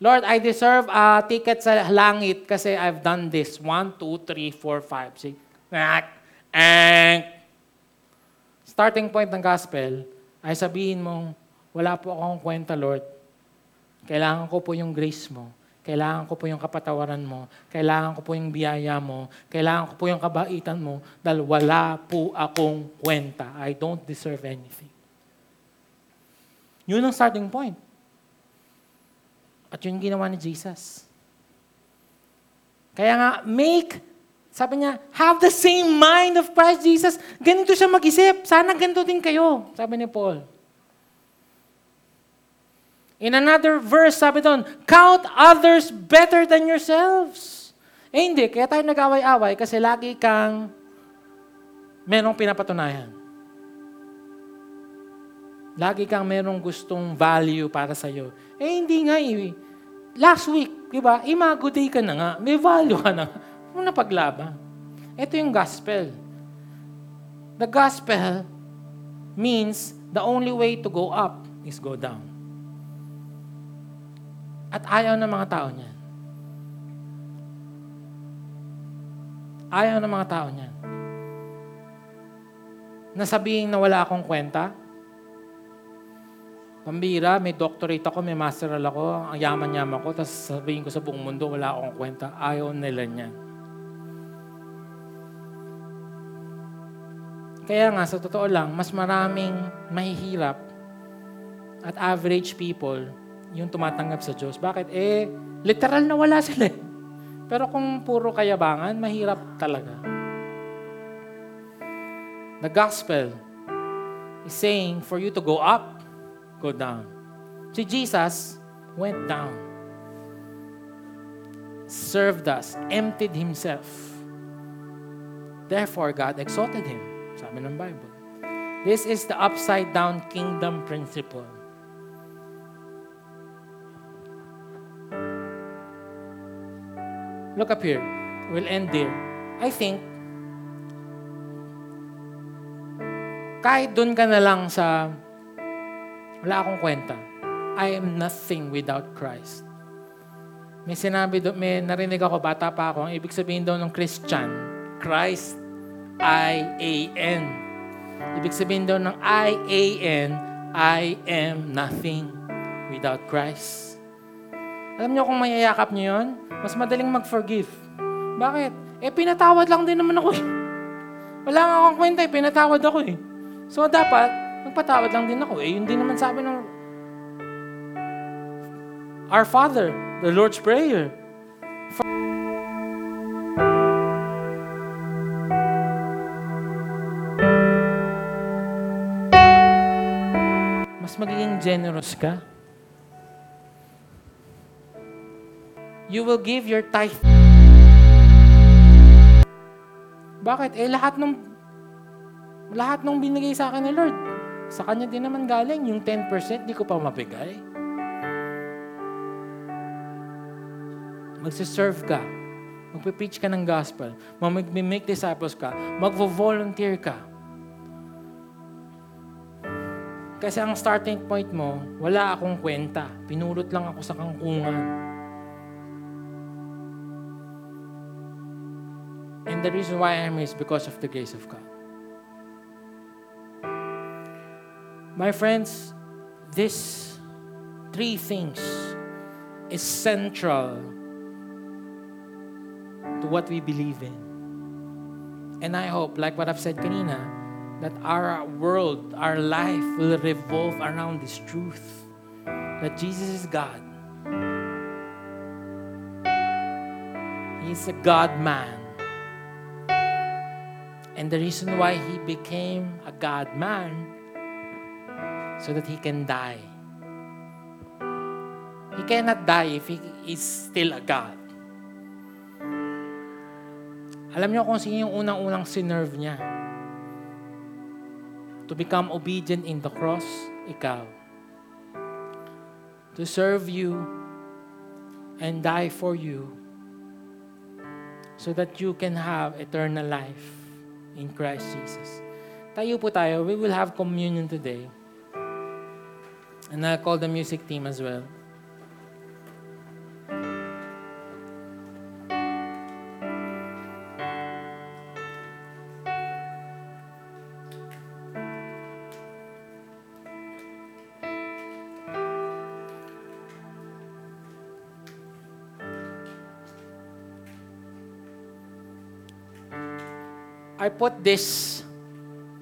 Lord, I deserve a ticket sa langit kasi I've done this. One, two, three, four, five, six. And starting point ng gospel ay sabihin mong, wala po akong kwenta, Lord. Kailangan ko po yung grace mo. Kailangan ko po yung kapatawaran mo. Kailangan ko po yung biyaya mo. Kailangan ko po yung kabaitan mo dahil wala po akong kwenta. I don't deserve anything. Yun ang starting point. At yun ginawa ni Jesus. Kaya nga, make, sabi niya, have the same mind of Christ Jesus. Ganito siya mag-isip. Sana ganito din kayo, sabi ni Paul. In another verse, sabi doon, count others better than yourselves. Eh hindi, kaya tayo nag-away-away kasi lagi kang merong pinapatunayan. Lagi kang merong gustong value para sa'yo. Eh, hindi nga eh. Last week, di ba, imago day ka na nga. May value ka na. Huwag na paglaban. Ito yung gospel. The gospel means the only way to go up is go down. At ayaw ng mga tao niyan. Ayaw ng mga tao niyan. Nasabihin na wala akong kwenta, Pambira, may doctorate ako, may masteral ako, ang yaman-yaman ko, tapos sabihin ko sa buong mundo, wala akong kwenta. Ayaw nila niyan. Kaya nga, sa totoo lang, mas maraming mahihirap at average people yung tumatanggap sa Diyos. Bakit? Eh, literal na wala sila. eh. Pero kung puro kayabangan, mahirap talaga. The gospel is saying for you to go up, go down. Si Jesus went down. Served us, emptied himself. Therefore, God exalted him. Sabi ng Bible. This is the upside down kingdom principle. Look up here. We'll end there. I think, kahit doon ka na lang sa wala akong kwenta. I am nothing without Christ. May sinabi doon, may narinig ako, bata pa ako, ang ibig sabihin daw ng Christian, Christ, I-A-N. Ibig sabihin daw ng I-A-N, I am nothing without Christ. Alam niyo kung mayayakap niyo yun, mas madaling mag-forgive. Bakit? Eh, pinatawad lang din naman ako eh. Wala nga akong kwenta eh, pinatawad ako eh. So, dapat, magpatawad lang din ako. Eh, yun din naman sabi ng Our Father, the Lord's Prayer. Mas magiging generous ka. You will give your tithe. Bakit? Eh, lahat ng lahat ng binigay sa akin ni Lord, sa Kanya din naman galing. Yung 10%, di ko pa mabigay. Magsiserve ka. Magpipreach ka ng gospel. Mag-make disciples ka. Magvo-volunteer ka. Kasi ang starting point mo, wala akong kwenta. Pinulot lang ako sa kangkungan. And the reason why I'm is because of the grace of God. My friends, this three things is central to what we believe in. And I hope, like what I've said kanina, that our world, our life will revolve around this truth that Jesus is God. He's a God man. And the reason why he became a God man so that He can die. He cannot die if He is still a God. Alam niyo kung sino yung unang-unang sinerve niya? To become obedient in the cross, ikaw. To serve you and die for you so that you can have eternal life in Christ Jesus. Tayo po tayo. We will have communion today. And I'll call the music team as well. I put this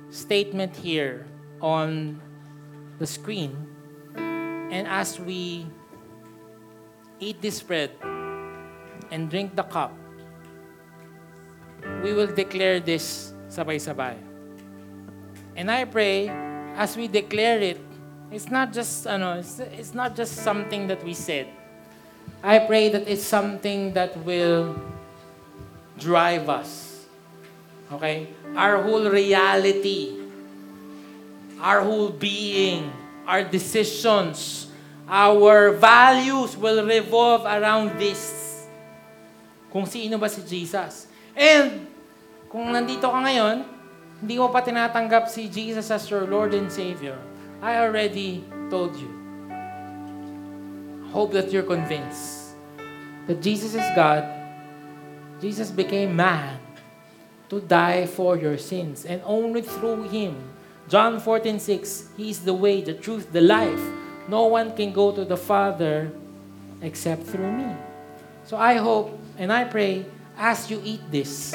statement here on the screen. And as we eat this bread and drink the cup, we will declare this sabay-sabay. And I pray, as we declare it, it's not just ano, it's, it's not just something that we said. I pray that it's something that will drive us. Okay? Our whole reality, our whole being, our decisions, our values will revolve around this. Kung sino ba si Jesus. And kung nandito ka ngayon, hindi mo pa tinatanggap si Jesus as your Lord and Savior, I already told you. Hope that you're convinced that Jesus is God. Jesus became man to die for your sins. And only through Him, John 14, 6, He is the way, the truth, the life. No one can go to the Father except through me. So I hope and I pray as you eat this,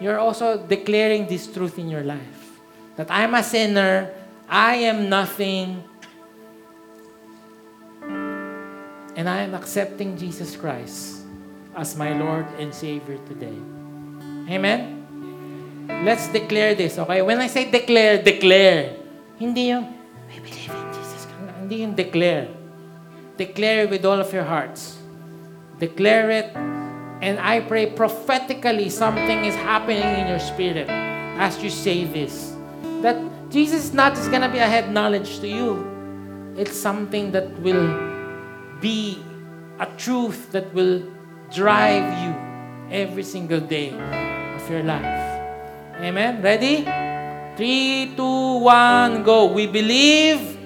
you're also declaring this truth in your life. That I'm a sinner, I am nothing, and I am accepting Jesus Christ as my Lord and Savior today. Amen? Let's declare this, okay? When I say declare, declare. Hindi yung, we believe in Jesus. Hindi yung declare. Declare it with all of your hearts. Declare it, and I pray prophetically something is happening in your spirit as you say this. That Jesus is not just gonna be a head knowledge to you. It's something that will be a truth that will drive you every single day your life. Amen? Ready? Three, two, one, go. We believe.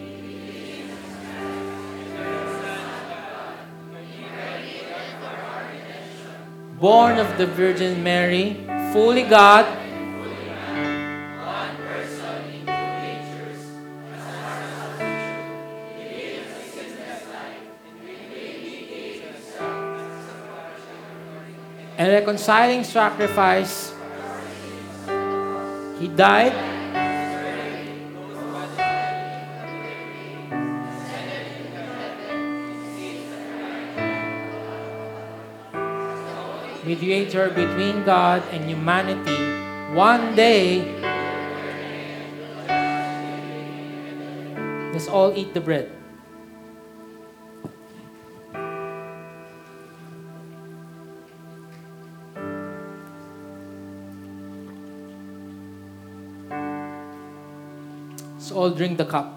Born of the Virgin Mary, fully God, and reconciling sacrifice. He died. Mediator between God and humanity. One day, let's all eat the bread. All drink the cup.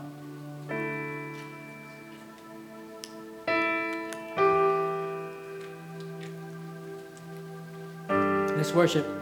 Let's worship.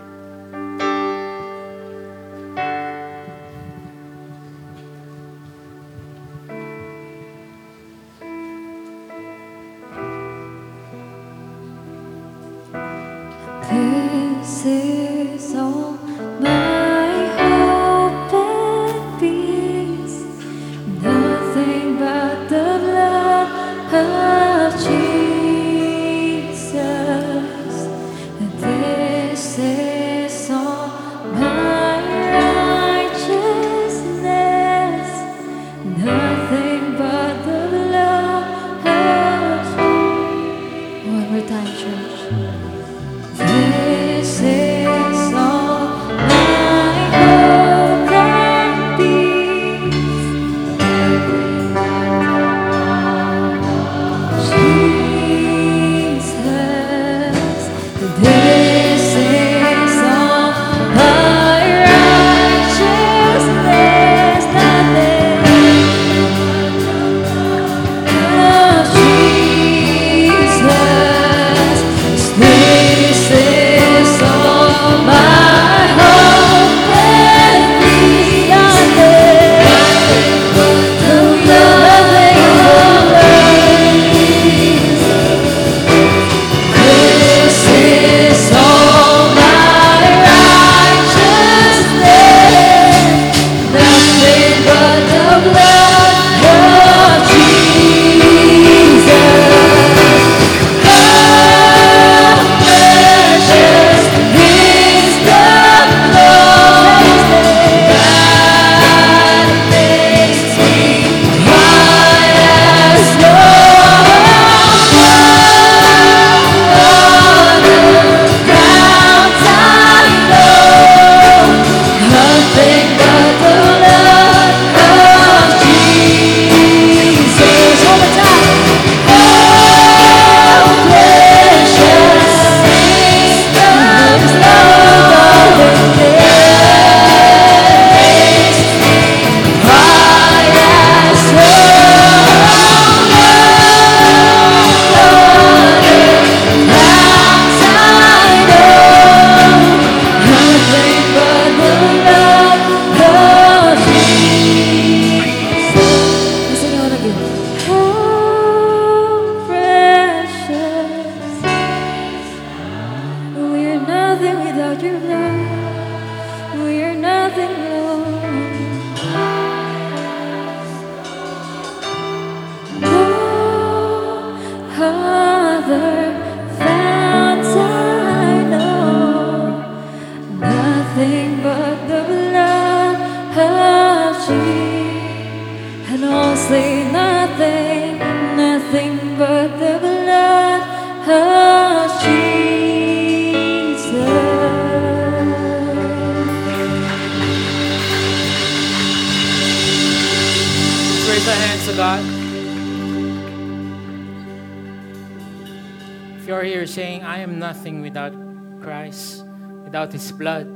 Without His blood,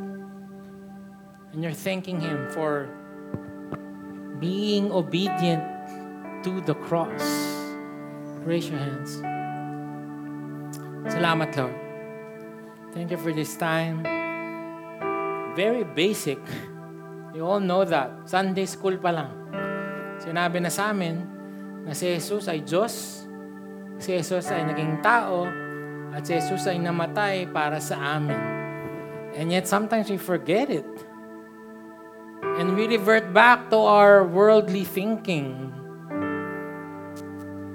and you're thanking Him for being obedient to the cross, raise your hands. Salamat, Lord. Thank you for this time. Very basic. You all know that. Sunday school pa lang. Sinabi na sa amin na si Jesus ay Diyos, si Jesus ay naging tao, at si Jesus ay namatay para sa amin. And yet sometimes we forget it. And we revert back to our worldly thinking.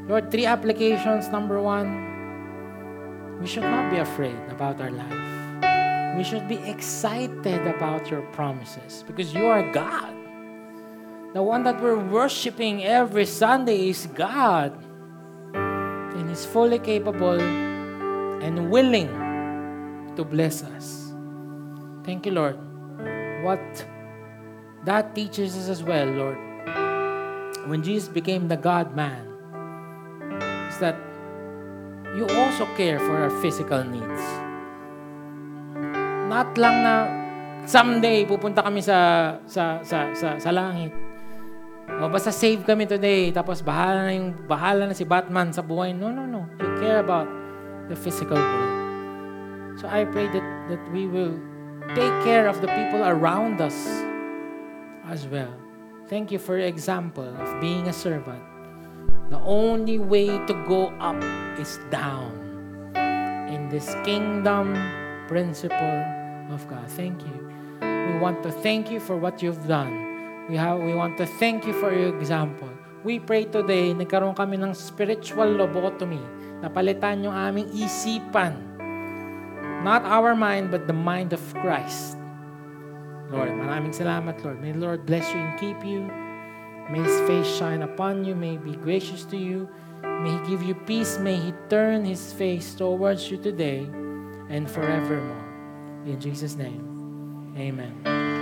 Lord, three applications. Number one, we should not be afraid about our life. We should be excited about your promises because you are God. The one that we're worshiping every Sunday is God. And He's fully capable and willing to bless us. Thank you, Lord. What that teaches us as well, Lord, when Jesus became the God man, is that you also care for our physical needs. Not lang na someday pupunta kami sa sa sa sa, sa langit. O basta save kami today, tapos bahala na yung bahala na si Batman sa buhay. No, no, no. You care about the physical world. So I pray that that we will take care of the people around us as well. Thank you for your example of being a servant. The only way to go up is down in this kingdom principle of God. Thank you. We want to thank you for what you've done. We have we want to thank you for your example. We pray today, nagkaroon kami ng spiritual lobotomy. Napalitan yung aming isipan. Not our mind, but the mind of Christ. Lord, maraming salamat, Lord. May the Lord bless you and keep you. May His face shine upon you. May He be gracious to you. May He give you peace. May He turn His face towards you today and forevermore. In Jesus' name, amen.